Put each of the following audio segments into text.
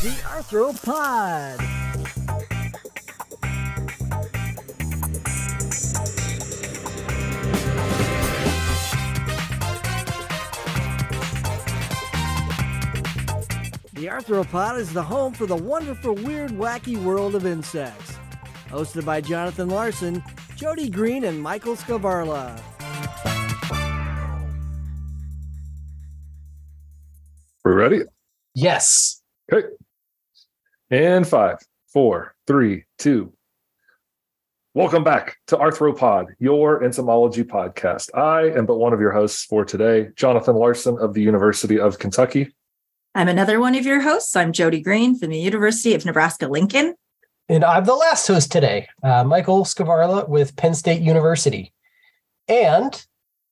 The Arthropod. The Arthropod is the home for the wonderful, weird, wacky world of insects. Hosted by Jonathan Larson, Jody Green, and Michael Skvarla. We're ready? Yes. Okay. And five, four, three, two. Welcome back to Arthropod, your entomology podcast. I am but one of your hosts for today, Jonathan Larson of the University of Kentucky. I'm another one of your hosts. I'm Jody Green from the University of Nebraska Lincoln. And I'm the last host today, uh, Michael Skvarla with Penn State University. And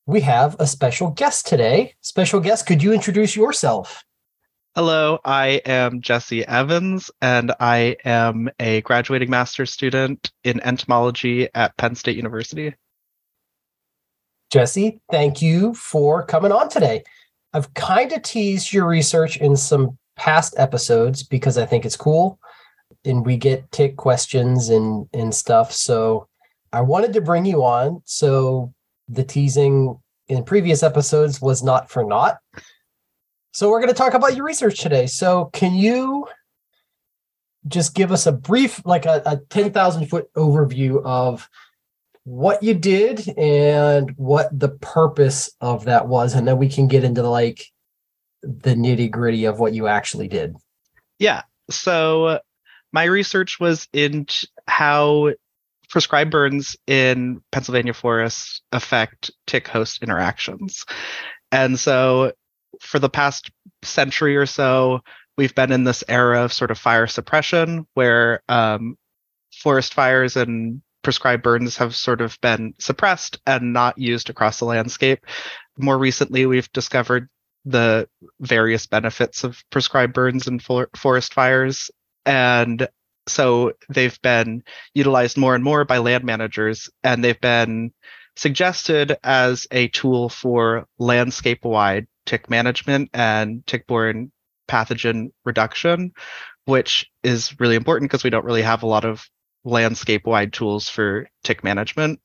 we have a special guest today. Special guest, could you introduce yourself? Hello, I am Jesse Evans, and I am a graduating master's student in entomology at Penn State University. Jesse, thank you for coming on today. I've kind of teased your research in some past episodes because I think it's cool and we get tick questions and and stuff. So I wanted to bring you on so the teasing in previous episodes was not for naught. So we're going to talk about your research today. So can you just give us a brief, like a, a 10,000 foot overview of what you did and what the purpose of that was? And then we can get into like the nitty gritty of what you actually did. Yeah. So my research was in how prescribed burns in Pennsylvania forests affect tick host interactions. And so for the past century or so, we've been in this era of sort of fire suppression where um, forest fires and prescribed burns have sort of been suppressed and not used across the landscape. More recently, we've discovered the various benefits of prescribed burns and for- forest fires. And so they've been utilized more and more by land managers, and they've been suggested as a tool for landscape wide tick management and tick borne pathogen reduction, which is really important because we don't really have a lot of landscape wide tools for tick management.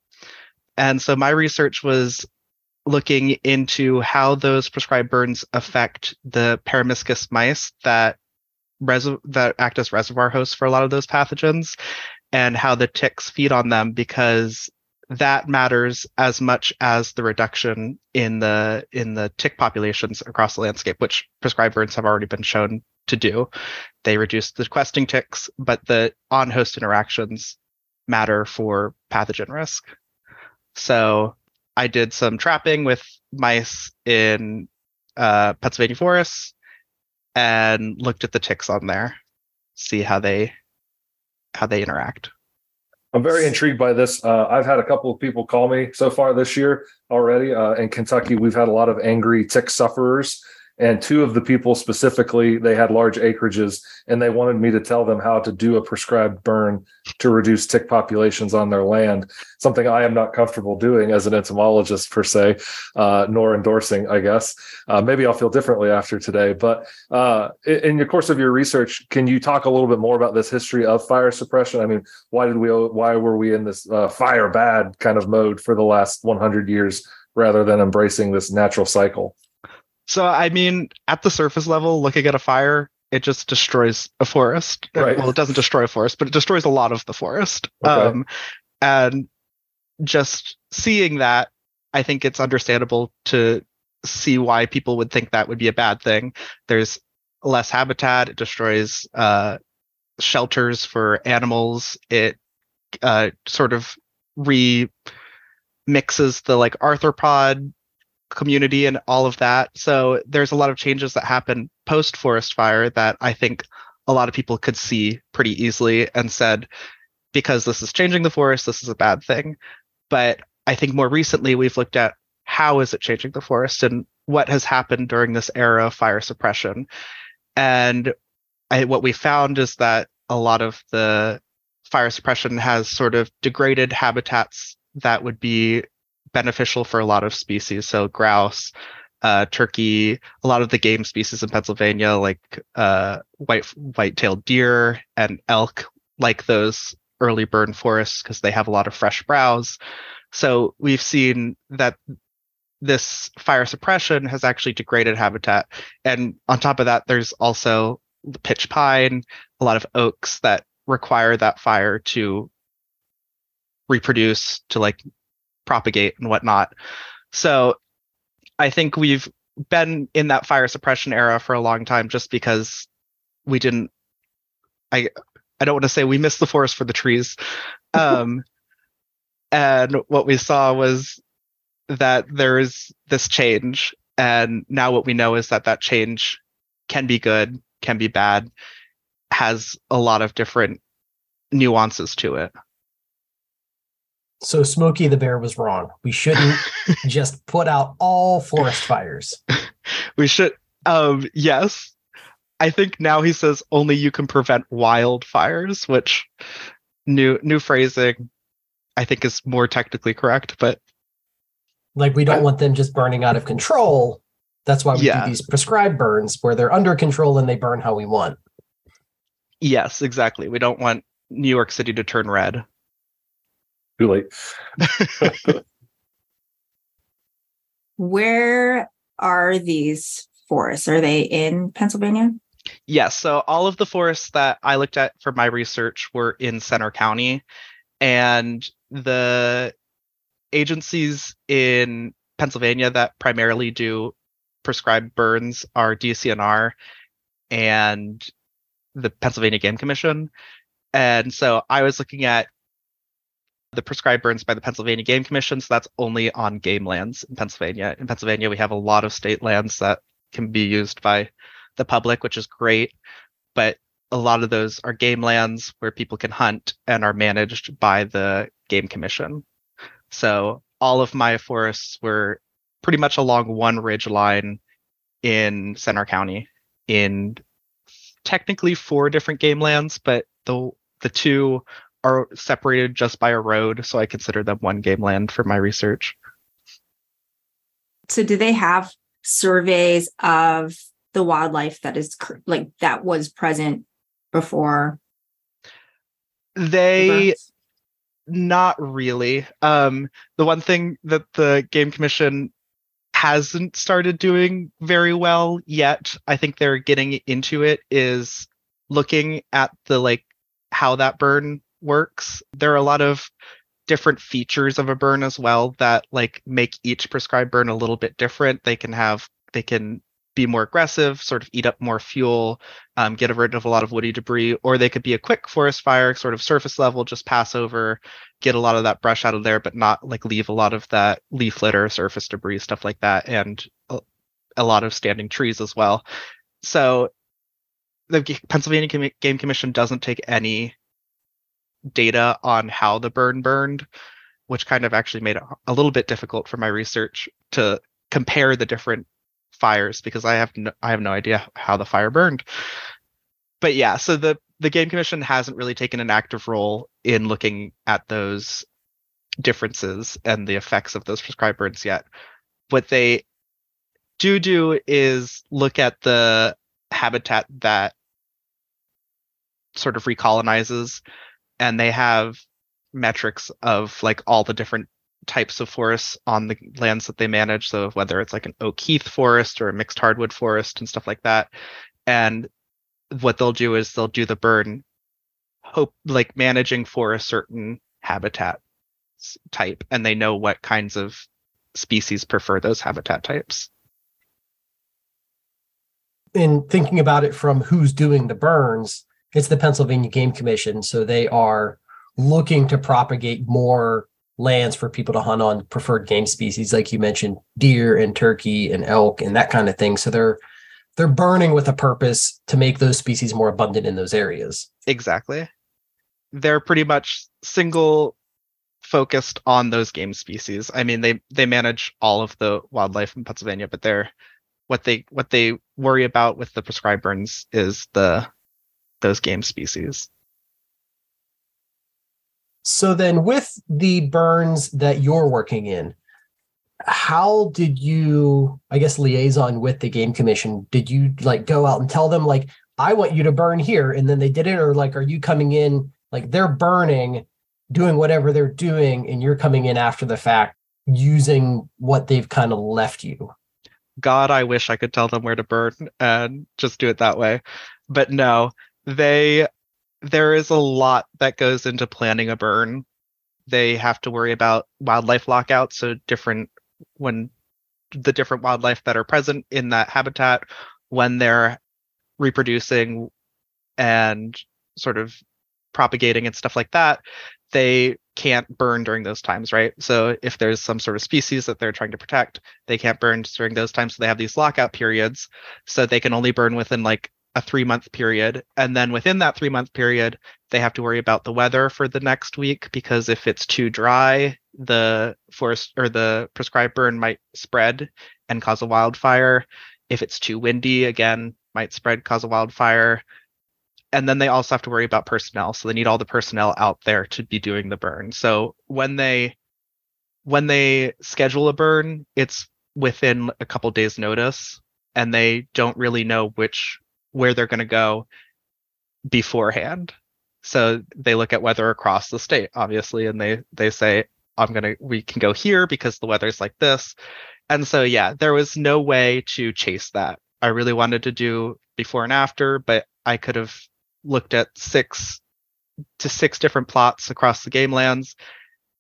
And so my research was looking into how those prescribed burns affect the peromyscus mice that res- that act as reservoir hosts for a lot of those pathogens and how the ticks feed on them because that matters as much as the reduction in the in the tick populations across the landscape which prescribed burns have already been shown to do. They reduce the questing ticks but the on host interactions matter for pathogen risk. So i did some trapping with mice in uh, pennsylvania forests and looked at the ticks on there see how they how they interact I'm very intrigued by this. Uh, I've had a couple of people call me so far this year already. Uh, in Kentucky, we've had a lot of angry tick sufferers. And two of the people specifically, they had large acreages and they wanted me to tell them how to do a prescribed burn to reduce tick populations on their land. Something I am not comfortable doing as an entomologist, per se, uh, nor endorsing, I guess. Uh, maybe I'll feel differently after today. But uh, in the course of your research, can you talk a little bit more about this history of fire suppression? I mean, why did we, why were we in this uh, fire bad kind of mode for the last 100 years rather than embracing this natural cycle? So, I mean, at the surface level, looking at a fire, it just destroys a forest. Right. Well, it doesn't destroy a forest, but it destroys a lot of the forest. Okay. Um, and just seeing that, I think it's understandable to see why people would think that would be a bad thing. There's less habitat. It destroys uh, shelters for animals. It uh, sort of remixes the like arthropod community and all of that. So there's a lot of changes that happen post forest fire that I think a lot of people could see pretty easily and said, because this is changing the forest, this is a bad thing. But I think more recently we've looked at how is it changing the forest and what has happened during this era of fire suppression. And I, what we found is that a lot of the fire suppression has sort of degraded habitats that would be beneficial for a lot of species. So grouse, uh, turkey, a lot of the game species in Pennsylvania, like uh, white white-tailed deer and elk, like those early burn forests because they have a lot of fresh browse. So we've seen that this fire suppression has actually degraded habitat, and on top of that, there's also the pitch pine, a lot of oaks that require that fire to reproduce, to like propagate and whatnot. So I think we've been in that fire suppression era for a long time just because we didn't I I don't want to say we missed the forest for the trees. Um and what we saw was that there is this change and now what we know is that that change can be good, can be bad, has a lot of different nuances to it. So Smokey the Bear was wrong. We shouldn't just put out all forest fires. We should um yes. I think now he says only you can prevent wildfires, which new new phrasing I think is more technically correct, but Like we don't want them just burning out of control. That's why we Yeah. do these prescribed burns where they're under control and they burn how we want. yes, exactly. We don't want New York City to turn red. Too late. Where are these forests? Are they in Pennsylvania? Yes. So all of the forests that I looked at for my research were in Centre County, and the agencies in Pennsylvania that primarily do prescribed burns are DCNR and the Pennsylvania Game Commission. And so I was looking at the prescribed burns by the Pennsylvania Game Commission. So that's only on game lands in Pennsylvania. In Pennsylvania, we have a lot of state lands that can be used by the public, which is great. But a lot of those are game lands where people can hunt and are managed by the Game Commission. So all of my forests were pretty much along one ridge line in Centre County in technically four different game lands, but the the two are separated just by a road, so I consider them one game land for my research. So do they have surveys of the wildlife that is like that was present before They burns? Not really. Um, the one thing that the Game Commission hasn't started doing very well yet, I think they're getting into it, is looking at the like how that burn works. There are a lot of different features of a burn as well that like make each prescribed burn a little bit different. They can have they can be more aggressive, sort of eat up more fuel, um, get rid of a lot of woody debris, or they could be a quick forest fire, sort of surface level, just pass over, get a lot of that brush out of there, but not like leave a lot of that leaf litter, surface debris, stuff like that, and a, a lot of standing trees as well. So the Pennsylvania Game Commission doesn't take any data on how the burn burned, which kind of actually made it a little bit difficult for my research to compare the different fires because I have no, I have no idea how the fire burned. But yeah, so the the game commission hasn't really taken an active role in looking at those differences and the effects of those prescribed burns yet. What they do do is look at the habitat that sort of recolonizes and they have metrics of like all the different types of forests on the lands that they manage. So whether it's like an oak heath forest or a mixed hardwood forest and stuff like that. And what they'll do is they'll do the burn, hope like managing for a certain habitat type, and they know what kinds of species prefer those habitat types. in thinking about it from who's doing the burns, it's the Pennsylvania Game Commission. So they are looking to propagate more lands for people to hunt on preferred game species, like you mentioned, deer and turkey and elk and that kind of thing. So they're they're burning with a purpose to make those species more abundant in those areas. Exactly. They're pretty much single focused on those game species. I mean, they they manage all of the wildlife in Pennsylvania, but they're what they what they worry about with the prescribed burns is the those game species. So then with the burns that you're working in, how did you i guess liaison with the game commission did you like go out and tell them like i want you to burn here and then they did it or like are you coming in like they're burning doing whatever they're doing and you're coming in after the fact using what they've kind of left you God, I wish I could tell them where to burn and just do it that way. But no, they there is a lot that goes into planning a burn. They have to worry about wildlife lockouts, so different when the different wildlife that are present in that habitat when they're reproducing and sort of propagating and stuff like that, they can't burn during those times, right? So if there's some sort of species that they're trying to protect, they can't burn during those times. So they have these lockout periods. So they can only burn within like a three month period. And then within that three month period, they have to worry about the weather for the next week because if it's too dry, the forest or the prescribed burn might spread and cause a wildfire. If it's too windy, again, might spread, cause a wildfire and then they also have to worry about personnel so they need all the personnel out there to be doing the burn so when they when they schedule a burn it's within a couple days notice and they don't really know which where they're going to go beforehand so they look at weather across the state obviously and they they say i'm going to we can go here because the weather's like this and so yeah there was no way to chase that i really wanted to do before and after but i could have looked at six to six different plots across the game lands,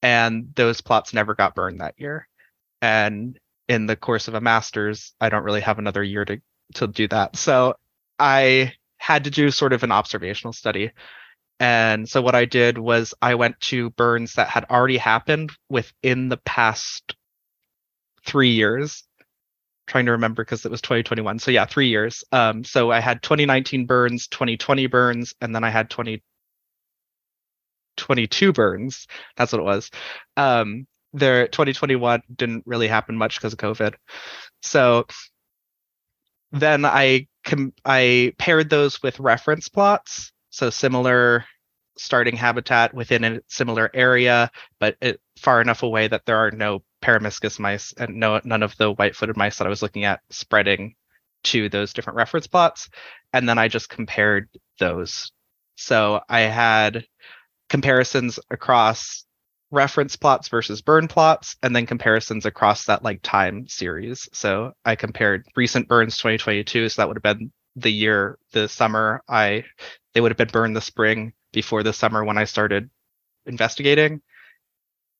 and those plots never got burned that year. And in the course of a master's, I don't really have another year to to do that. So I had to do sort of an observational study. And so what I did was I went to burns that had already happened within the past three years trying to remember because it was 2021. So yeah, three years. Um, so I had 2019 burns, 2020 burns, and then I had 2022 burns. That's what it was. Um, there 2021 didn't really happen much because of COVID. So then I com- I paired those with reference plots. So similar starting habitat within a similar area, but it, far enough away that there are no peromyscus mice and no none of the white-footed mice that I was looking at spreading to those different reference plots. And then I just compared those. So I had comparisons across reference plots versus burn plots and then comparisons across that like time series. So I compared recent burns 2022. So that would have been the year, the summer I they would have been burned the spring before the summer when I started investigating.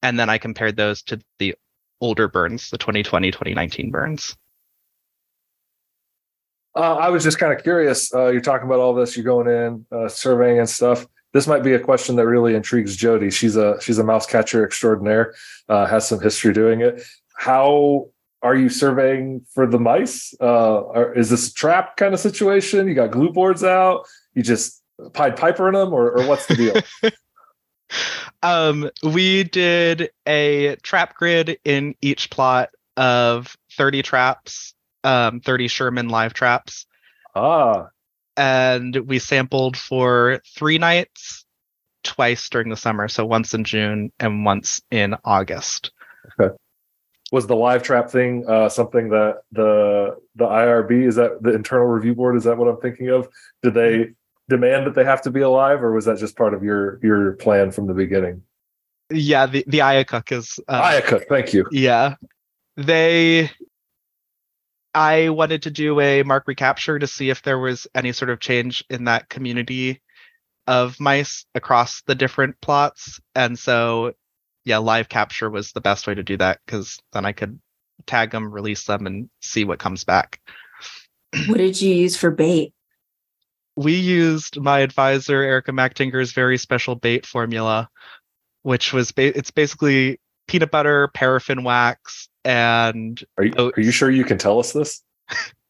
And then I compared those to the older burns, the 2020, 2019 burns? Uh, I was just kind of curious. Uh, you're talking about all this. You're going in uh, surveying and stuff. This might be a question that really intrigues Jody. She's a she's a mouse catcher extraordinaire. Uh, has some history doing it. How are you surveying for the mice? Uh, is this a trap kind of situation? You got glue boards out. You just Pied Piper in them, or, or what's the deal? um, we did a trap grid in each plot of 30 traps, um, 30 Sherman live traps. Ah. And we sampled for three nights, twice during the summer. So once in June and once in August. Okay. Was the live trap thing uh, something that the the IRB is that the internal review board is that what I'm thinking of? Did they demand that they have to be alive, or was that just part of your your plan from the beginning? Yeah, the the IACUC is uh, IACUC. Thank you. Yeah, they. I wanted to do a mark recapture to see if there was any sort of change in that community of mice across the different plots, and so yeah, live capture was the best way to do that because then I could tag them, release them, and see what comes back. What did you use for bait? we used my advisor Erika Machtinger's very special bait formula, which was ba- it's basically peanut butter, paraffin wax, and are you, are you sure you can tell us this?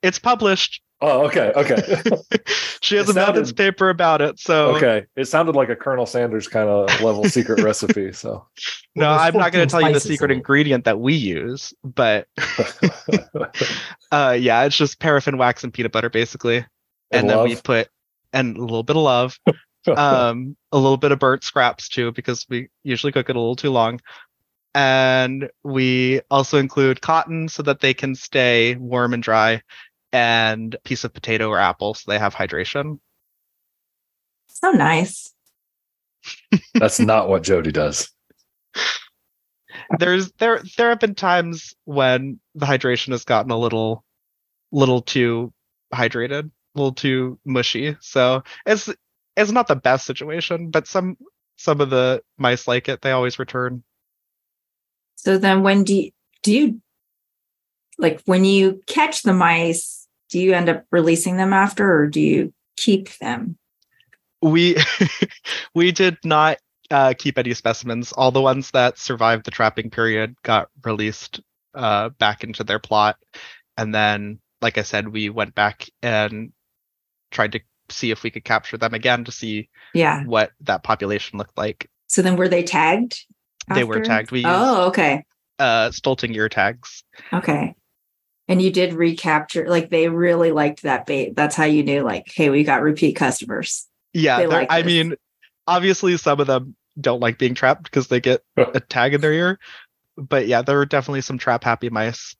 it's published. Oh, okay, okay. she has it a sounded, methods paper about it. So okay, it sounded like a Colonel Sanders kind of level secret recipe. So no, well, I'm not going to tell you the secret ingredient that we use, but uh, yeah, it's just paraffin wax and peanut butter, basically and, then we put and a little bit of love, um, a little bit of burnt scraps too, because we usually cook it a little too long. And we also include cotton so that they can stay warm and dry, and a piece of potato or apple so they have hydration. So nice. That's not what Jody does. There's there there have been times when the hydration has gotten a little little too hydrated, a little too mushy. So it's it's not the best situation, but some some of the mice like it. They always return. So then when do you, do you like when you catch the mice, do you end up releasing them after or do you keep them? We we did not uh, keep any specimens. All the ones that survived the trapping period got released uh, back into their plot, and then, like I said, we went back and tried to see if we could capture them again to see Yeah. what that population looked like. So then were they tagged? They were tagged. We used Oh, okay. uh, Stolting ear tags. Okay. And you did recapture, like they really liked that bait. That's how you knew, like, hey, we got repeat customers. Yeah, They like I this. mean, obviously some of them don't like being trapped because they get a tag in their ear. But yeah, there were definitely some trap happy mice.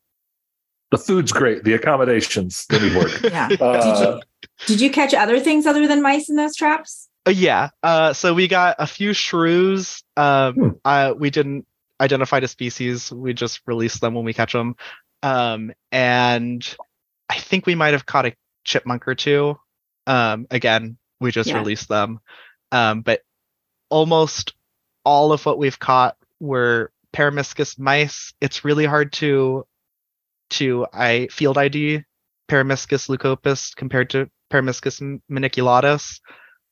The food's great. The accommodations they need work. Yeah. Uh, Did you catch other things other than mice in those traps? Uh, yeah. Uh, so we got a few shrews. Um, Hmm. uh, we didn't identify the species. We just released them when we catch them. Um, and I think we might have caught a chipmunk or two. Um, again, we just Yeah. released them. Um, but almost all of what we've caught were Peromyscus mice. It's really hard to to I field ID Peromyscus leucopus compared to Peromyscus maniculatus.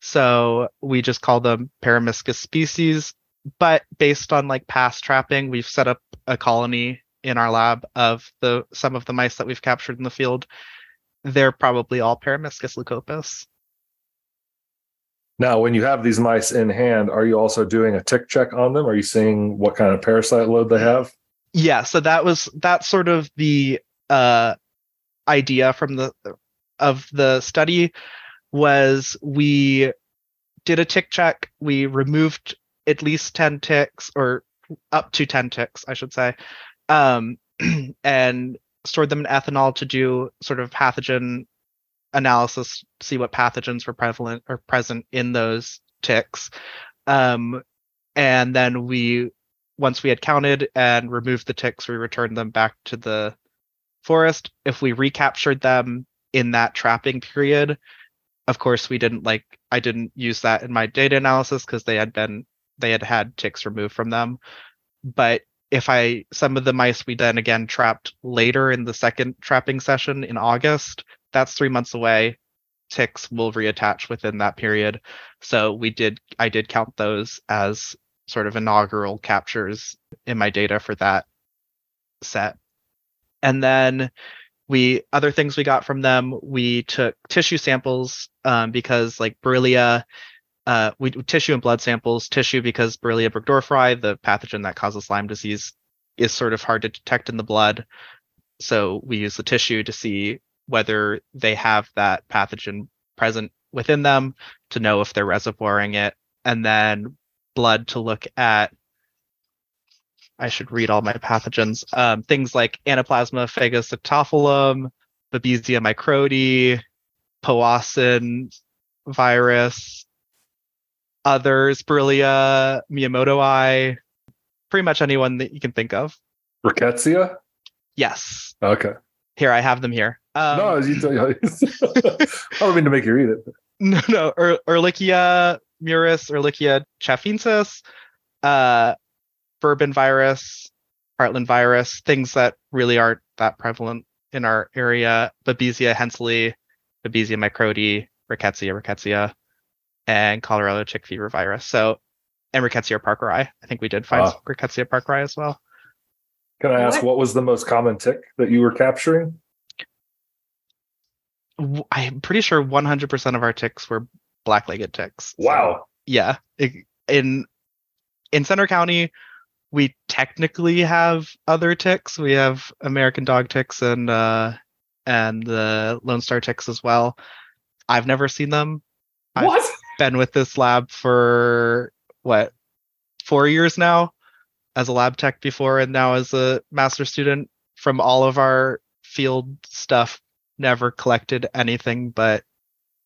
So we just call them Peromyscus species. But based on like past trapping, we've set up a colony in our lab of the some of the mice that we've captured in the field. They're probably all Peromyscus leucopus. now, when you have these mice in hand, are you also doing a tick check on them? Are you seeing what kind of parasite load they have? Yeah, so that was that's sort of the uh idea from the of the study was we did a tick check, we removed at least 10 ticks or up to 10 ticks, I should say. Um and stored them in ethanol to do sort of pathogen analysis, see what pathogens were prevalent or present in those ticks. Um and then we once we had counted and removed the ticks, we returned them back to the forest. If we recaptured them in that trapping period, of course, we didn't like, I didn't use that in my data analysis because they had been, they had had ticks removed from them. But if I, some of the mice we then again trapped later in the second trapping session in August, that's three months away. Ticks will reattach within that period. So we did, I did count those as sort of inaugural captures in my data for that set. And then we other things we got from them, we took tissue samples um, because like Borrelia, uh, we tissue and blood samples. Tissue because Borrelia burgdorferi, the pathogen that causes Lyme disease, is sort of hard to detect in the blood. So we use the tissue to see whether they have that pathogen present within them to know if they're reservoiring it, and then blood to look at I should read all my pathogens. Um, things like Anaplasma phagocytophilum, Babesia microti, Powassan virus, others, Borrelia miyamotoi, pretty much anyone that you can think of. Rickettsia? Yes, Okay. here I have them here. Um, no, you tell you. I don't mean to make you read it. no, no, Ur- Ehrlichia muris, Ehrlichia chaffeensis, uh, bourbon virus, Heartland virus, things that really aren't that prevalent in our area. Babesia hensley, Babesia microti, Rickettsia rickettsii, and Colorado tick fever virus. So, and Rickettsia parkeri. I think we did find some Rickettsia parkeri as well. Can I ask What? what was the most common tick that you were capturing? I'm pretty sure 100% of our ticks were black-legged ticks. So- Wow. yeah it- in in centre county we technically have other ticks we have american dog ticks and uh and the lone star ticks as well i've never seen them I've What? been with this lab for what four years now as a lab tech before and now as a master student from all of our field stuff never collected anything but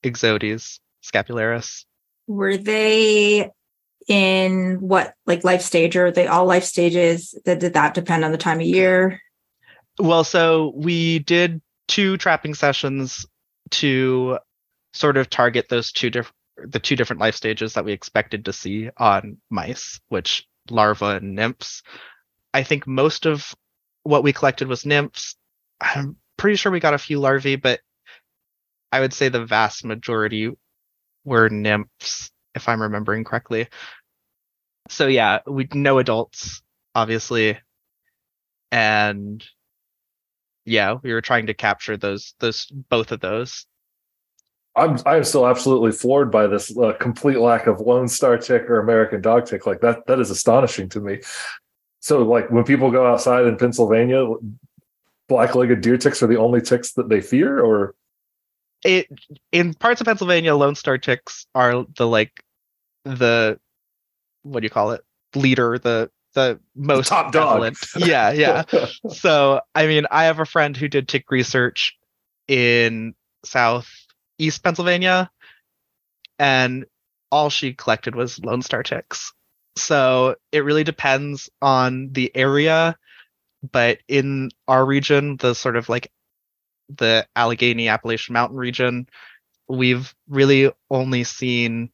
Ixodes scapularis. Were they in what like life stage or are they all life stages? That did that depend on the time of year? Well, so we did two trapping sessions to sort of target those two different the two different life stages that we expected to see on mice, which larvae and nymphs. I think most of what we collected was nymphs. I'm pretty sure we got a few larvae, but I would say the vast majority were nymphs, if I'm remembering correctly. So yeah, we no adults, obviously. And yeah, we were trying to capture those those both of those. I'm I'm still absolutely floored by this uh, complete lack of Lone Star tick or American dog tick. Like that that is astonishing to me. So like when people go outside in Pennsylvania, black-legged deer ticks are the only ticks that they fear, or it in parts of Pennsylvania, Lone Star ticks are the like the what do you call it leader the the most top dog. yeah, yeah. so I mean, I have a friend who did tick research in southeast Pennsylvania, and all she collected was Lone Star ticks. So it really depends on the area, but in our region, the sort of like the Allegheny Appalachian Mountain region, we've really only seen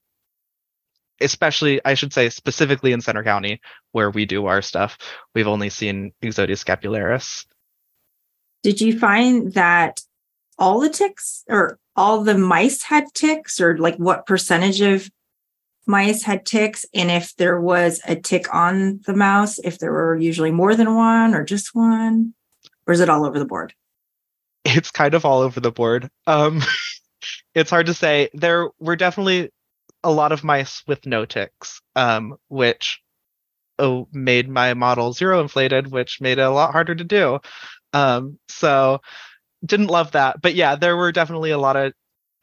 especially I should say specifically in Centre County where we do our stuff, we've only seen Ixodes scapularis. Did you find that all the ticks or all the mice had ticks or like what percentage of mice had ticks and if there was a tick on the mouse if there were usually more than one or just one or is it all over the board It's kind of all over the board. Um it's hard to say. There were definitely a lot of mice with no ticks, um, which oh, made my model zero inflated, which made it a lot harder to do. Um, so didn't love that. But yeah, there were definitely a lot of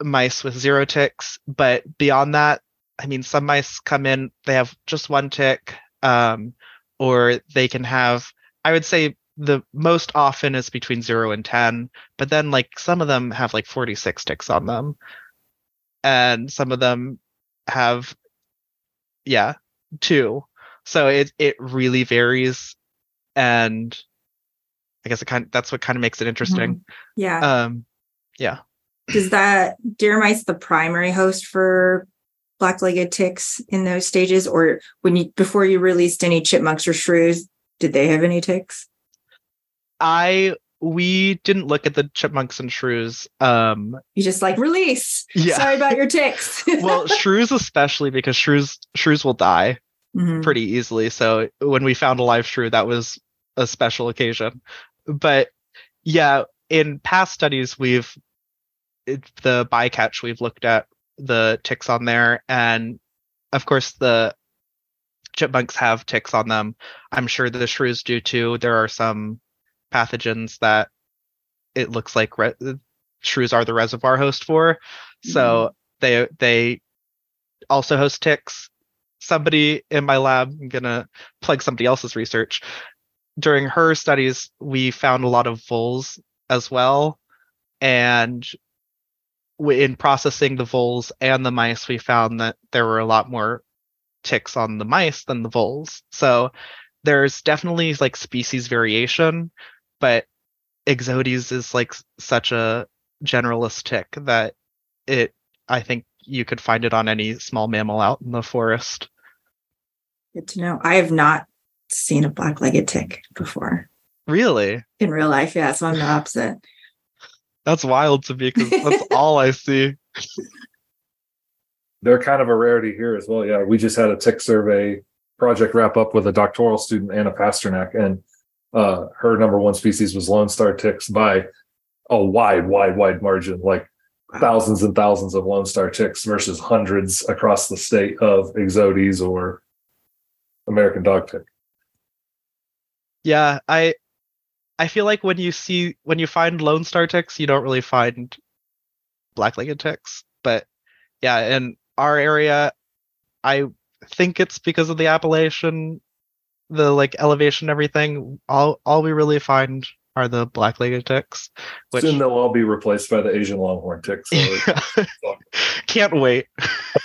mice with zero ticks. But beyond that, I mean, some mice come in, they have just one tick, um, or they can have, I would say the most often is between zero and 10, but then like some of them have like 46 ticks on them. And some of them have, yeah, two. So it, it really varies. And I guess it kind of, that's what kind of makes it interesting. yeah Um, yeah. is that deer mice the primary host for black-legged ticks in those stages or when you before you released any chipmunks or shrews did they have any ticks I we didn't look at the chipmunks and shrews. Um, you just like release Yeah. sorry about your ticks well, shrews especially because shrews shrews will die Mhm. pretty easily. So when we found a live shrew, that was a special occasion. But yeah, in past studies, we've it, the bycatch we've looked at the ticks on there, and of course the chipmunks have ticks on them. I'm sure the shrews do too. There are some pathogens that it looks like re- uh, shrews are the reservoir host for. So mm-hmm. they they also host ticks. Somebody in my lab, I'm gonna plug somebody else's research. During her studies, we found a lot of voles as well, and in processing the voles and the mice, we found that there were a lot more ticks on the mice than the voles. So there's definitely like species variation, but Ixodes is like such a generalist tick that it I think you could find it on any small mammal out in the forest. good to know i have not seen a black-legged tick before Really? in real life yeah so i'm the opposite That's wild to me because that's all I see. they're kind of a rarity here as well. Yeah, we just had a tick survey project wrap up with a doctoral student, Anna Pasternak, and uh, her number one species was Lone Star ticks by a wide, wide, wide margin, like thousands and thousands of Lone Star ticks versus hundreds across the state of Ixodes or American dog tick. Yeah, I I feel like when you see when you find Lone Star ticks, you don't really find black-legged ticks. But yeah, in our area, I think it's because of the Appalachian the like elevation everything, all all we really find are the black-legged ticks, which Soon they'll all be replaced by the Asian longhorn ticks. So can't wait.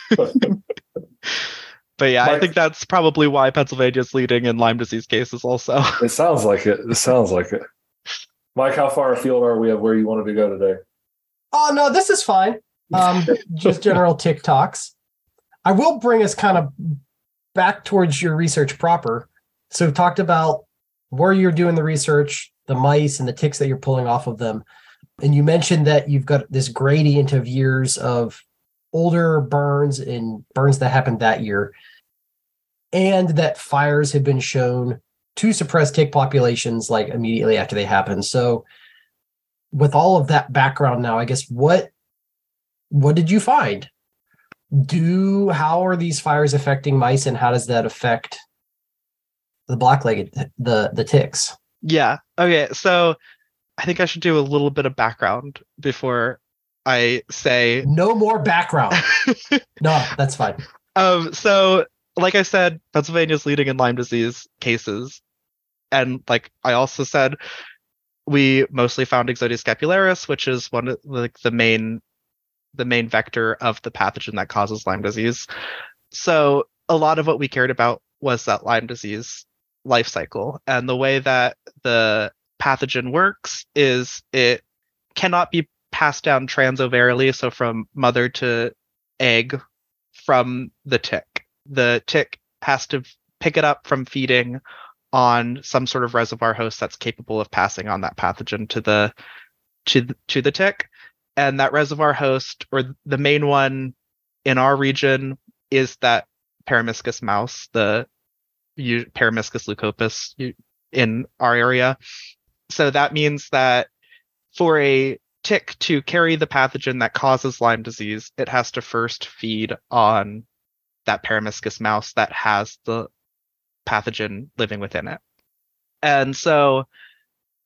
but yeah, I think that's probably why Pennsylvania's leading in Lyme disease cases also. it sounds like it. It sounds like it. Mike, how far afield are we of where you wanted to go today? Oh no, this is fine. Um, just general TikToks. I will bring us kind of back towards your research proper. So talked about where you're doing the research, the mice and the ticks that you're pulling off of them. And you mentioned that you've got this gradient of years of older burns and burns that happened that year. And that fires have been shown to suppress tick populations like immediately after they happen. So with all of that background now, I guess what what did you find? Do how are these fires affecting mice and how does that affect the black-legged the the ticks? Yeah. Okay. So I think I should do a little bit of background before I say. No more background. no, that's fine. Um. So, like I said, Pennsylvania's leading in Lyme disease cases, and like I also said, we mostly found Ixodes scapularis, which is one of like the main, the main vector of the pathogen that causes Lyme disease. So a lot of what we cared about was that Lyme disease life cycle. And the way that the pathogen works is it cannot be passed down transovarily so from mother to egg from the tick. The tick has to pick it up from feeding on some sort of reservoir host that's capable of passing on that pathogen to the to the, to the tick. And that reservoir host or the main one in our region is that Peromyscus mouse the you, Peromyscus leucopus you, in our area. So that means that for a tick to carry the pathogen that causes Lyme disease, it has to first feed on that Peromyscus mouse that has the pathogen living within it. And so,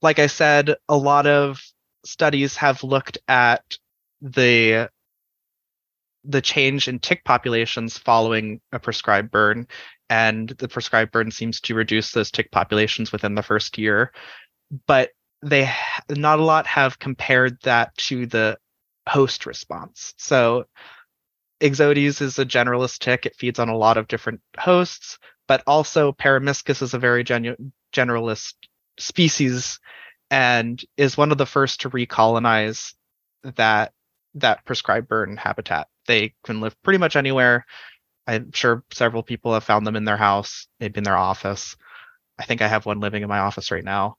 like I said, a lot of studies have looked at the the change in tick populations following a prescribed burn and the prescribed burn seems to reduce those tick populations within the first year. But they not a lot have compared that to the host response. So ixodes is a generalist tick. It feeds on a lot of different hosts but also peromyscus is a very genu- generalist species and is one of the first to recolonize that that prescribed burn habitat. They can live pretty much anywhere I'm sure several people have found them in their house, maybe in their office. I think I have one living in my office right now.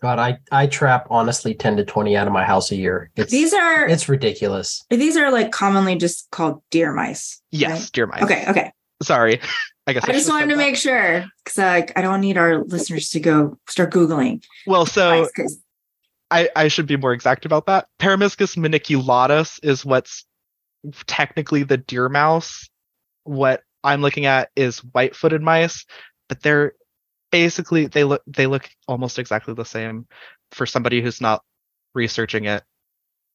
God, I I trap honestly 10 to 20 out of my house a year. It's These are it's ridiculous. these are like commonly just called deer mice. Yes, deer mice. Okay. Okay. Sorry. I guess I just wanted to that. make sure because like I don't need our listeners to go start googling. Well, so mice, 'cause- I, I should be more exact about that. Peromyscus maniculatus is what's technically the deer mouse. What I'm looking at is white-footed mice, but they're basically they look they look almost exactly the same for somebody who's not researching it.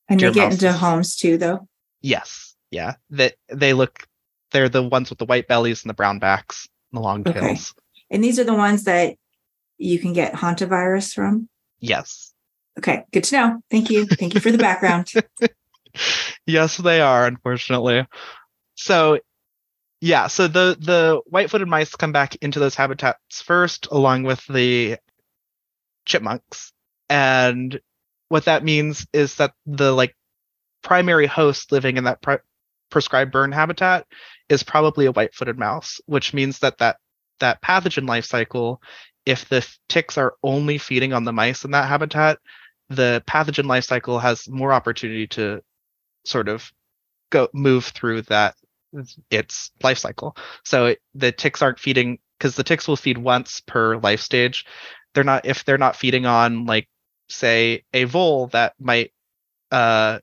and they get into homes too, though. Yes, yeah. That they look they're the ones with the white bellies and the brown backs and the long Okay. tails. And these are the ones that you can get hantavirus from. Yes. Okay, good to know. Thank you. Thank you for the background. yes, they are, unfortunately. So yeah, so the the white-footed mice come back into those habitats first, along with the chipmunks. And what that means is that the like primary host living in that pri- prescribed burn habitat is probably a white-footed mouse, which means that that that pathogen life cycle, if the ticks are only feeding on the mice in that habitat, the pathogen life cycle has more opportunity to sort of go move through that its life cycle. So the ticks aren't feeding because the ticks will feed once per life stage. They're not if they're not feeding on like say a vole that might uh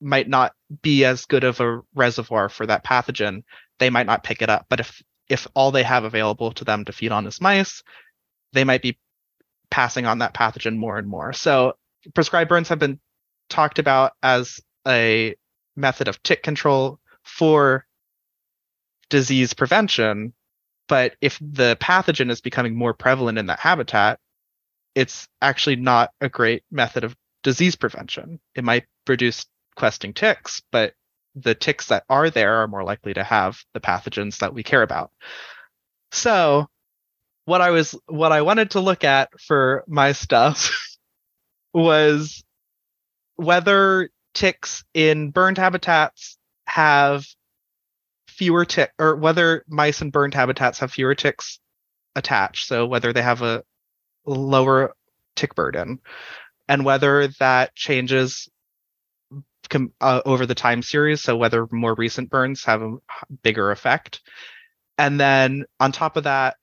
might not be as good of a reservoir for that pathogen, they might not pick it up. But if if all they have available to them to feed on is mice, they might be passing on that pathogen more and more. So prescribed burns have been talked about as a method of tick control for disease prevention, But if the pathogen is becoming more prevalent in that habitat, it's actually not a great method of disease prevention. It might produce questing ticks, but the ticks that are there are more likely to have the pathogens that we care about. So, what I was what I wanted to look at for my stuff was whether ticks in burned habitats have fewer tick or whether mice in burned habitats have fewer ticks attached so whether they have a lower tick burden and whether that changes com- uh, over the time series so whether more recent burns have a bigger effect. And then on top of that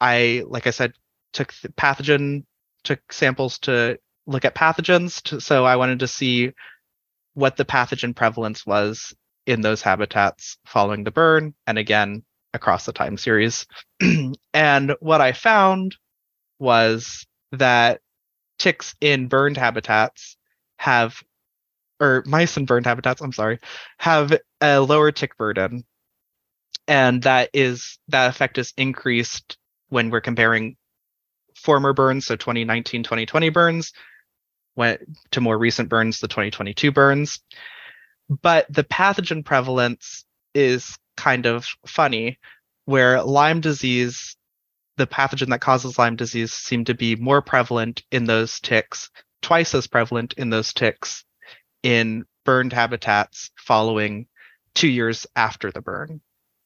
i like i said took the pathogen took samples to look at pathogens to, so i wanted to see what the pathogen prevalence was in those habitats following the burn and again across the time series. and what I found was that ticks in burned habitats have, or mice in burned habitats, I'm sorry, have a lower tick burden. And that is, that effect is increased when we're comparing former burns, so 2019, 2020 burns, went to more recent burns, the 2022 burns but the pathogen prevalence is kind of funny where Lyme disease the pathogen that causes Lyme disease seemed to be more prevalent in those ticks, twice as prevalent in those ticks in burned habitats following two years after the burn.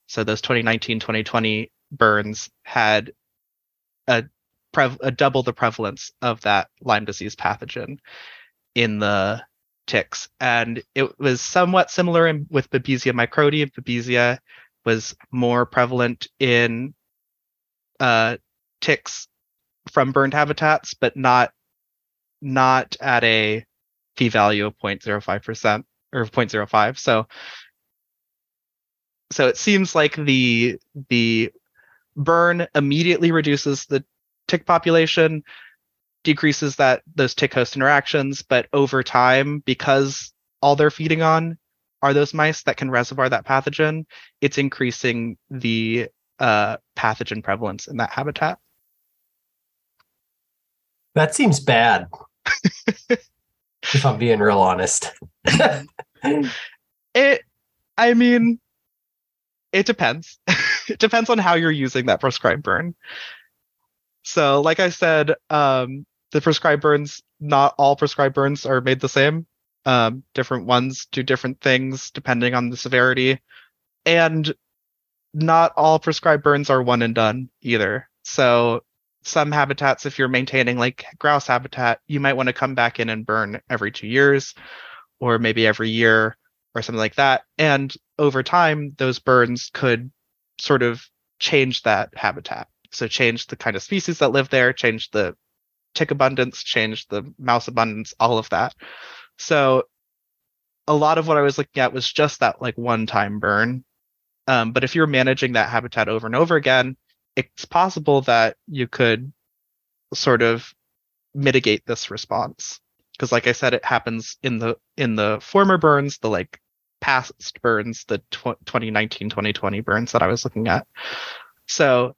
So those 2019 2020 burns had a, a double the prevalence of that Lyme disease pathogen in the ticks. And it was somewhat similar in, with Babesia microti. Babesia was more prevalent in uh, ticks from burned habitats, but not not at a p-value of 0.05% or 0.05. So so it seems like the the burn immediately reduces the tick population decreases that those tick host interactions, but over time, because all they're feeding on are those mice that can reservoir that pathogen, it's increasing the uh, pathogen prevalence in that habitat. That seems bad. if I'm being real honest. it I mean it depends. it depends on how you're using that prescribed burn. So, like I said, um, the prescribed burns, not all prescribed burns are made the same. Um, different ones do different things depending on the severity. And not all prescribed burns are one and done either. So, some habitats, if you're maintaining like grouse habitat, you might want to come back in and burn every two years or maybe every year or something like that. And over time, those burns could sort of change that habitat. So change the kind of species that live there, change the tick abundance, change the mouse abundance, all of that. So a lot of what I was looking at was just that like one time burn. Um, but if you're managing that habitat over and over again, it's possible that you could sort of mitigate this response. Because like I said, it happens in the in the former burns, the like past burns, the tw- 2019, 2020 burns that I was looking at. So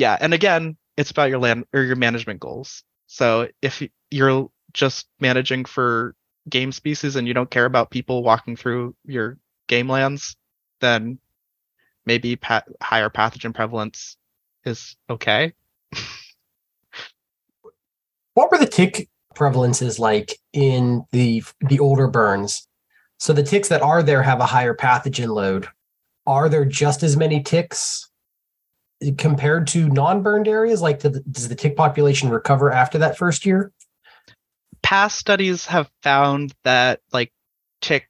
yeah, and again, it's about your land or your management goals. So if you're just managing for game species and you don't care about people walking through your game lands, then maybe pat- higher pathogen prevalence is okay. what were the tick prevalences like in the the older burns? So the ticks that are there have a higher pathogen load. Are there just as many ticks compared to non-burned areas? Like, does the tick population recover after that first year? Past studies have found that like tick,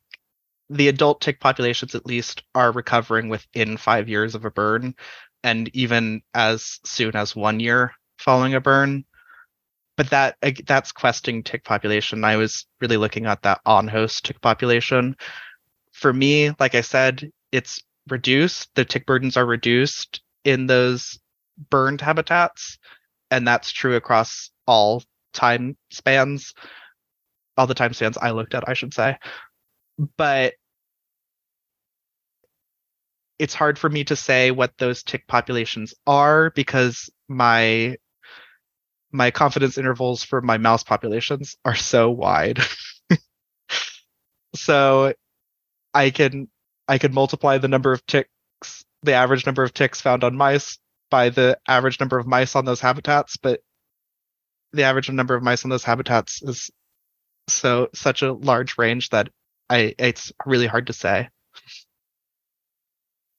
the adult tick populations at least are recovering within five years of a burn, and even as soon as one year following a burn. But that that's questing tick population. I was really looking at that on-host tick population. For me, like I said, it's reduced. The tick burdens are reduced in those burned habitats and that's true across all time spans all the time spans i looked at i should say but it's hard for me to say what those tick populations are because my my confidence intervals for my mouse populations are so wide. so I can I can multiply the number of ticks, the average number of ticks found on mice by the average number of mice on those habitats, but the average number of mice on those habitats is so such a large range that I it's really hard to say.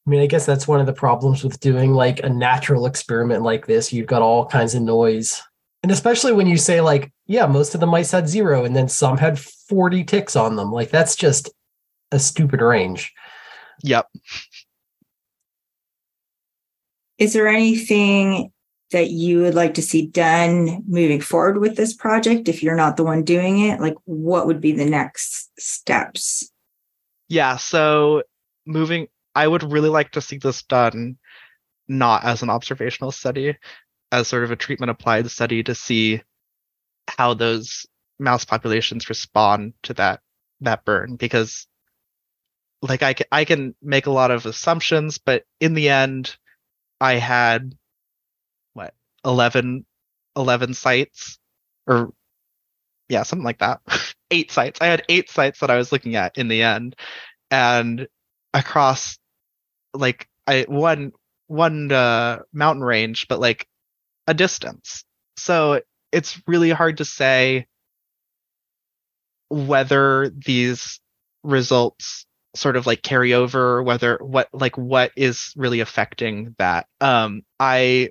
I mean, I guess that's one of the problems with doing like a natural experiment like this. You've got all kinds of noise. And especially when you say, like, yeah, most of the mice had zero and then some had 40 ticks on them. Like, that's just a stupid range. Yep. Is there anything that you would like to see done moving forward with this project if you're not the one doing it? Like, what would be the next steps? Yeah. So, moving I would really like to see this done not as an observational study, as sort of a treatment applied study to see how those mouse populations respond to that that burn because like I can, I can make a lot of assumptions but in the end I had what 11 11 sites? Or yeah something like that. Eight sites. I had eight sites that I was looking at in the end. And across like I one one uh, mountain range, but like a distance. So it's really hard to say whether these results sort of like carry over whether what like what is really affecting that um i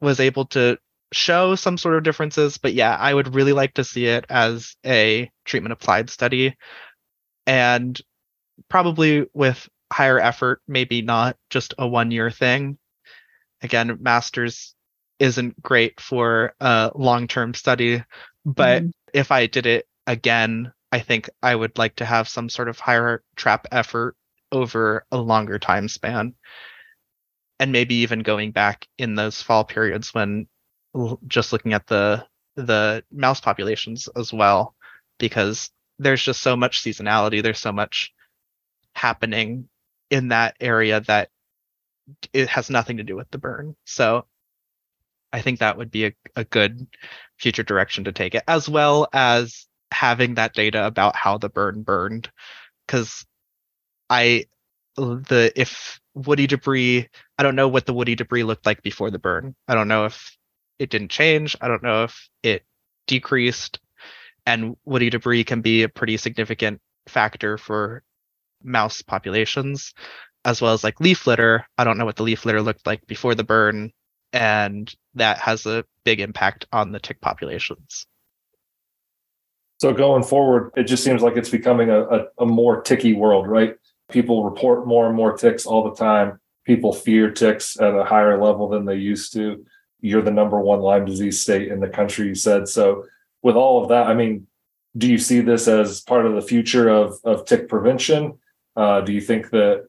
was able to show some sort of differences but yeah i would really like to see it as a treatment applied study and probably with higher effort, maybe not just a one year thing. Again, masters isn't great for a long term study, but mm-hmm. if I did it again, I think I would like to have some sort of higher trap effort over a longer time span. And maybe even going back in those fall periods when just looking at the the mouse populations as well, because there's just so much seasonality, there's so much happening in that area that it has nothing to do with the burn. So I think that would be a, a good future direction to take it, as well as having that data about how the burn burned. Because I the if woody debris, I don't know what the woody debris looked like before the burn. I don't know if it didn't change. I don't know if it decreased. And woody debris can be a pretty significant factor for mouse populations, as well as like leaf litter. I don't know what the leaf litter looked like before the burn, and that has a big impact on the tick populations. So going forward, it just seems like it's becoming a, a, a more ticky world, right? People report more and more ticks all the time. People fear ticks at a higher level than they used to. You're the number one Lyme disease state in the country, you said. So with all of that, I mean, do you see this as part of the future of, of tick prevention? Uh, do you think that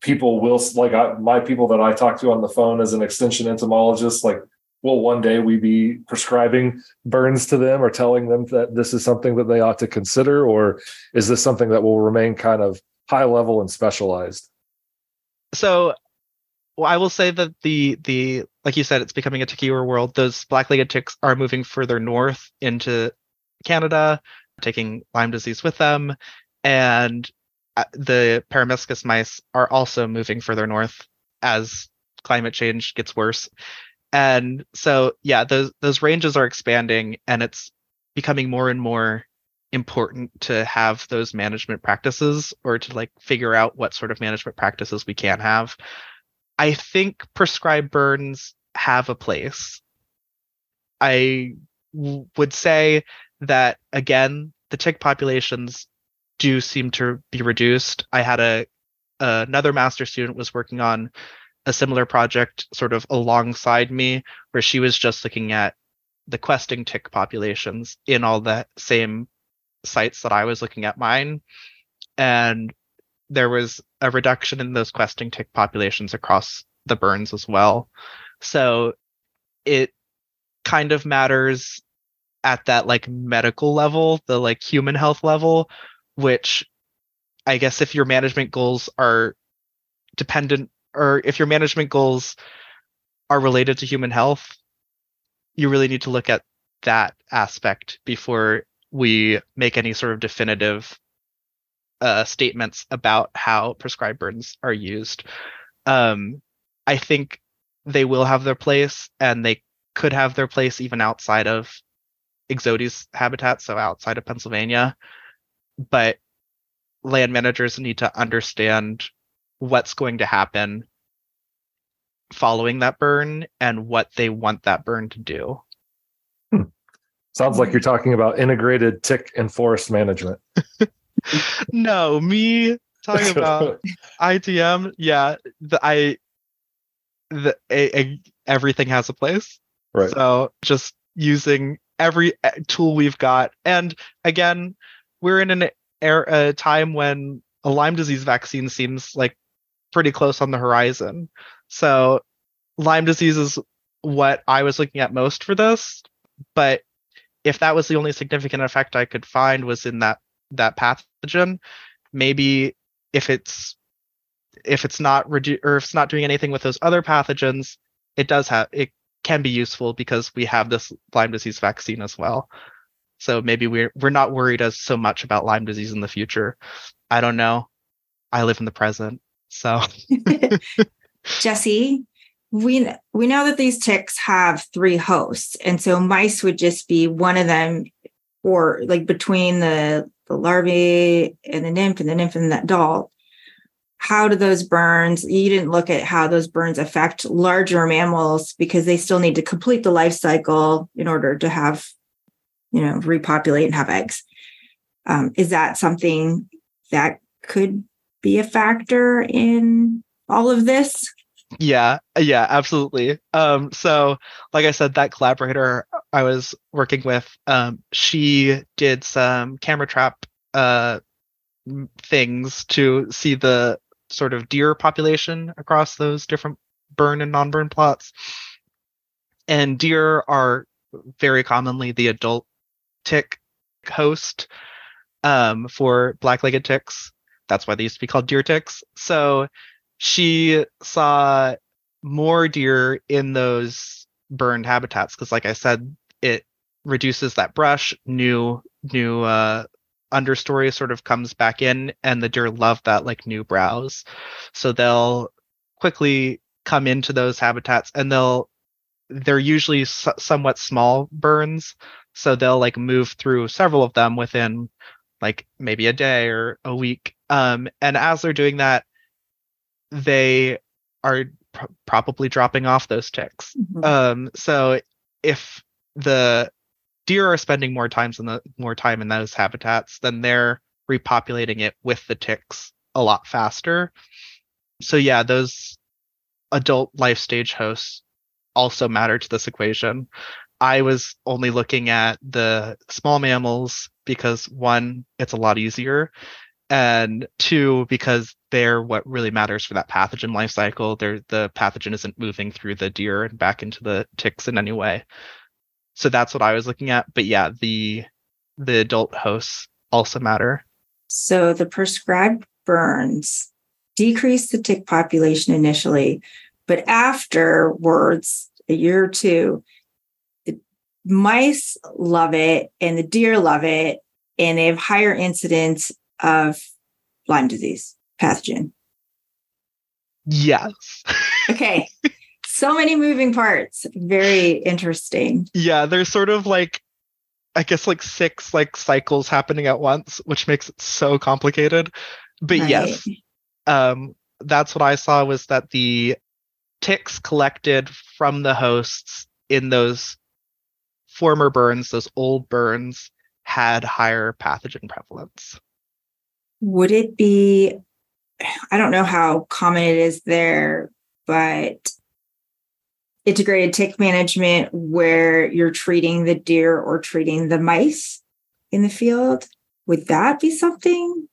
people will like I, my people that I talk to on the phone as an extension entomologist, like will one day we be prescribing burns to them or telling them that this is something that they ought to consider, or is this something that will remain kind of high level and specialized? So well, I will say that the the like you said, it's becoming a tickier world. Those black-legged ticks are moving further north into Canada, taking Lyme disease with them, and uh, the Peromyscus mice are also moving further north as climate change gets worse. And so yeah, those those ranges are expanding and it's becoming more and more important to have those management practices or to like figure out what sort of management practices we can have. I think prescribed burns have a place. I w- would say that again, the tick populations do seem to be reduced. I had a another master student was working on a similar project sort of alongside me where she was just looking at the questing tick populations in all the same sites that I was looking at mine and there was a reduction in those questing tick populations across the burns as well. So it kind of matters at that like medical level, the like human health level, which I guess if your management goals are dependent or if your management goals are related to human health, you really need to look at that aspect before we make any sort of definitive uh, statements about how prescribed burns are used. Um, I think they will have their place, and they could have their place even outside of Ixodes habitat, so outside of Pennsylvania. But land managers need to understand what's going to happen following that burn and what they want that burn to do. Sounds like you're talking about integrated tick and forest management. no, me talking about ITM. Yeah, the, I the a, a, everything has a place. Right. So just using every uh, tool we've got, and again, we're in an era, a time when a Lyme disease vaccine seems like pretty close on the horizon. So Lyme disease is what I was looking at most for this, but if that was the only significant effect I could find was in that that pathogen, maybe if it's if it's not redu- or if it's not doing anything with those other pathogens, it does have it can be useful because we have this Lyme disease vaccine as well. So maybe we're we're not worried as so much about Lyme disease in the future. I don't know. I live in the present. So. Jesse, we we know that these ticks have three hosts and so mice would just be one of them or like between the the larvae and the nymph and the nymph and the adult how do those burns you didn't look at how those burns affect larger mammals because they still need to complete the life cycle in order to have you know repopulate and have eggs. Um, is that something that could be a factor in all of this? Yeah yeah absolutely. Um so like i said that collaborator i was working with um she did some camera trap uh things to see the sort of deer population across those different burn and non-burn plots. And deer are very commonly the adult tick host um, for black-legged ticks that's why they used to be called deer ticks. So she saw more deer in those burned habitats because like i said it reduces that brush new new uh understory sort of comes back in and the deer love that like new browse. So they'll quickly come into those habitats and they'll they're usually s- somewhat small burns. So they'll like move through several of them within like maybe a day or a week um and as they're doing that they are pr- probably dropping off those ticks. Mhm. Um, so if the deer are spending more times in the more time in those habitats, then they're repopulating it with the ticks a lot faster. So yeah, those adult life stage hosts also matter to this equation. I was only looking at the small mammals because one, it's a lot easier, and two, because they're what really matters for that pathogen life cycle. They're the pathogen isn't moving through the deer and back into the ticks in any way. So that's what I was looking at. But yeah, the the adult hosts also matter. So the prescribed burns decrease the tick population initially, but afterwards, a year or two, mice love it and the deer love it, and they have higher incidence of Lyme disease pathogen. Yes. Okay. so many moving parts. Very interesting. yeah, there's sort of like I guess like six like cycles happening at once, which makes it so complicated. But yes, um, that's what I saw was that the ticks collected from the hosts in those former burns, those old burns, had higher pathogen prevalence. Would it be, I don't know how common it is there, but integrated tick management where you're treating the deer or treating the mice in the field? Would that be something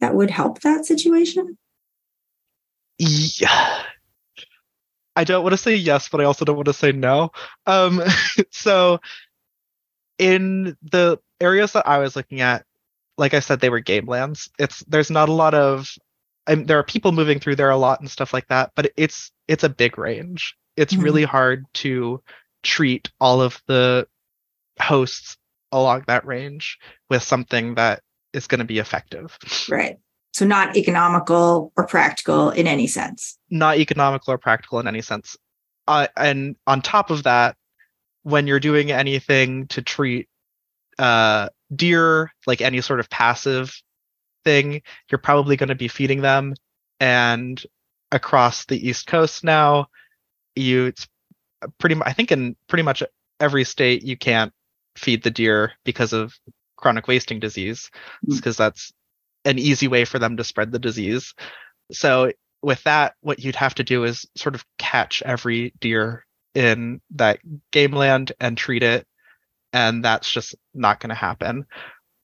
that would help that situation? Yeah. I don't want to say yes, but I also don't want to say no. Um, so in the areas that I was looking at, like I said, they were game lands. It's there's not a lot of and there are people moving through there a lot and stuff like that, but it's it's a big range. It's Mhm. really hard to treat all of the hosts along that range with something that is going to be effective. Right. So not economical or practical in any sense. Not economical or practical in any sense. Uh, and on top of that, when you're doing anything to treat uh, deer like any sort of passive thing, you're probably going to be feeding them. And across the East Coast now, you it's pretty much I think in pretty much every state you can't feed the deer because of chronic wasting disease Mm. because that's an easy way for them to spread the disease. So with that, what you'd have to do is sort of catch every deer in that game land and treat it, and that's just not going to happen.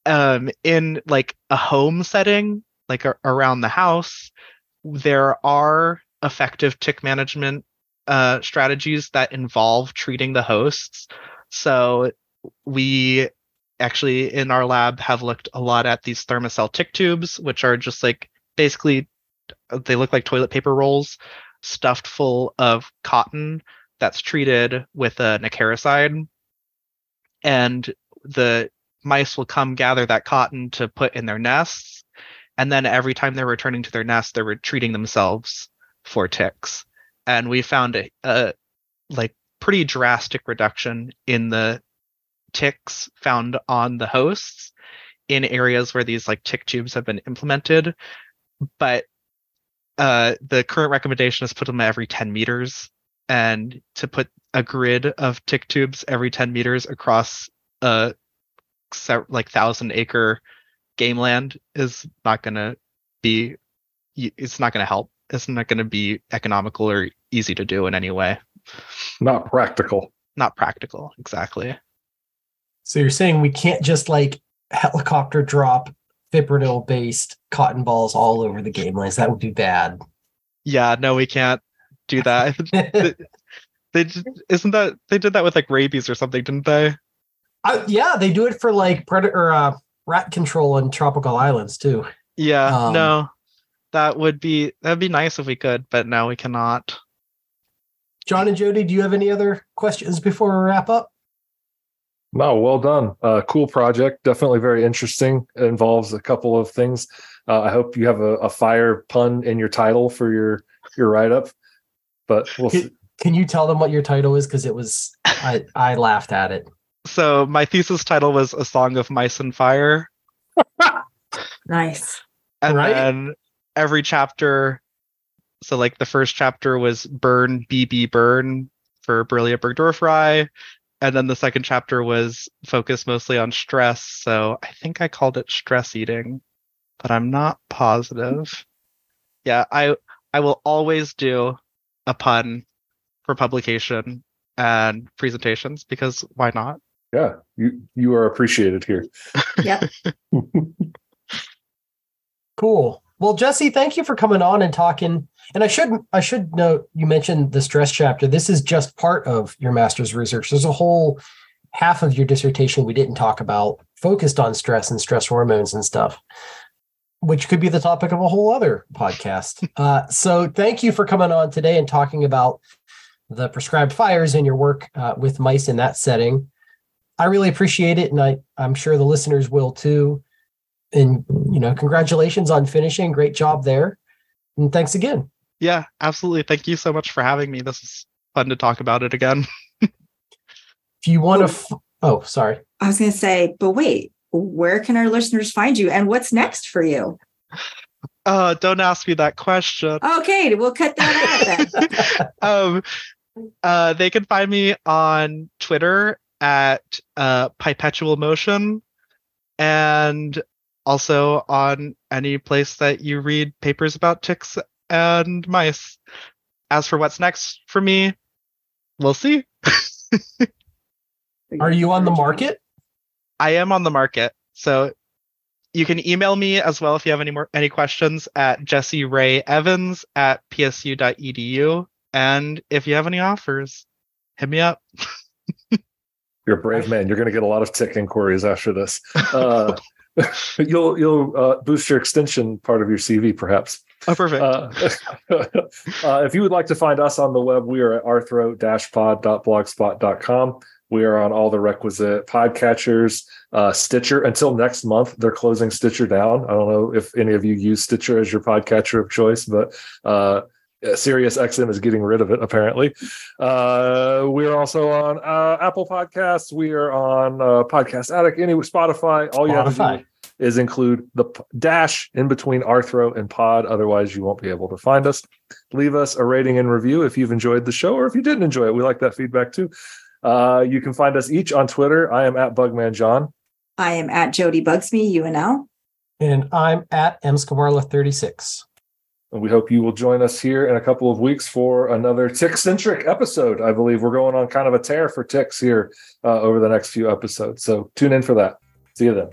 Um, in like a home setting, like a- around the house, there are effective tick management uh, strategies that involve treating the hosts. So we actually in our lab have looked a lot at these Thermacell tick tubes, which are just like basically they look like toilet paper rolls stuffed full of cotton that's treated with a acaricide. And the mice will come gather that cotton to put in their nests. And then every time they're returning to their nest, they're treating themselves for ticks. And we found a, a like pretty drastic reduction in the ticks found on the hosts in areas where these like tick tubes have been implemented. But uh, the current recommendation is put them every 10 meters and to put a grid of tick tubes every 10 meters across a like thousand acre game land is not going to be it's not going to help it's not going to be economical or easy to do in any way Not practical. not practical exactly So you're saying we can't just like helicopter drop fipronil based cotton balls all over the game lands. That would be bad. yeah no we can't do that they just, isn't that they did that with like rabies or something didn't they Uh, yeah, they do it for like predator uh, rat control on tropical islands too. yeah Um, no that would be that'd be nice if we could but now we cannot John and Jody, do you have any other questions before we wrap up? No, well done. Uh, cool project. Definitely very interesting. It involves a couple of things. Uh, I hope you have a, a fire pun in your title for your your write up. But we'll see. Can you tell them what your title is? Because it was I I laughed at it. so my thesis title was a song of mice and fire Nice. and Right. then every chapter so like the first chapter was burn bb burn for Borrelia burgdorferi and then the second chapter was focused mostly on stress so i think i called it stress eating but i'm not positive yeah i i will always do a pun for publication and presentations because why not Yeah, you you are appreciated here. Yeah. Cool. Well, Jesse, thank you for coming on and talking. And I should I should note you mentioned the stress chapter. This is just part of your master's research. There's a whole half of your dissertation we didn't talk about focused on stress and stress hormones and stuff, which could be the topic of a whole other podcast. uh, so thank you for coming on today and talking about the prescribed fires and your work uh, with mice in that setting. I really appreciate it, and I, I'm sure the listeners will too. And you know congratulations on finishing. Great job there. And thanks again. Yeah absolutely. Thank you so much for having me. This is fun to talk about it again. If you want to f- oh sorry. I was going to say, but wait, where can our listeners find you and what's next for you? uh don't ask me that question Okay, we'll cut that out then. um uh they can find me on twitter at uh perpetual motion and also on any place that you read papers about ticks and mice as for what's next for me we'll see are you on the market i am on the market so you can email me as well if you have any more any questions at jesse ray evans at psu.edu and if you have any offers hit me up You're a brave man. You're going to get a lot of tick inquiries after this. Uh, you'll you'll uh, boost your extension part of your CV, perhaps. Oh, perfect. Uh, uh, if you would like to find us on the web, we are at arthro-pod.blogspot.com. We are on all the requisite podcatchers, uh, Stitcher. Until next month, they're closing Stitcher down. I don't know if any of you use Stitcher as your podcatcher of choice, but uh, Sirius XM is getting rid of it. Apparently, uh, we're also on uh, Apple Podcasts. We are on uh, Podcast Addict, any Spotify. All you have to do is include the p- dash in between Arthro and Pod. Otherwise, you won't be able to find us. Leave us a rating and review if you've enjoyed the show, or if you didn't enjoy it. We like that feedback too. Uh, you can find us each on Twitter. I am at Bugman John. I am at Jody Bugsme, UNL. And I'm at mskamarla36. And we hope you will join us here in a couple of weeks for another tick centric episode. I believe we're going on kind of a tear for ticks here uh, over the next few episodes. So tune in for that. See you then.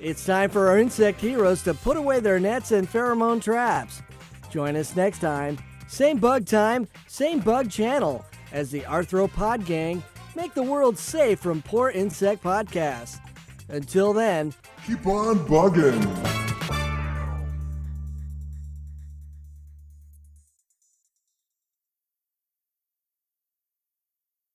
It's time for our insect heroes to put away their nets and pheromone traps. Join us next time, same bug time, same bug channel, as the Arthropod Gang make the world safe from poor insect podcasts. Until then, Keep on bugging.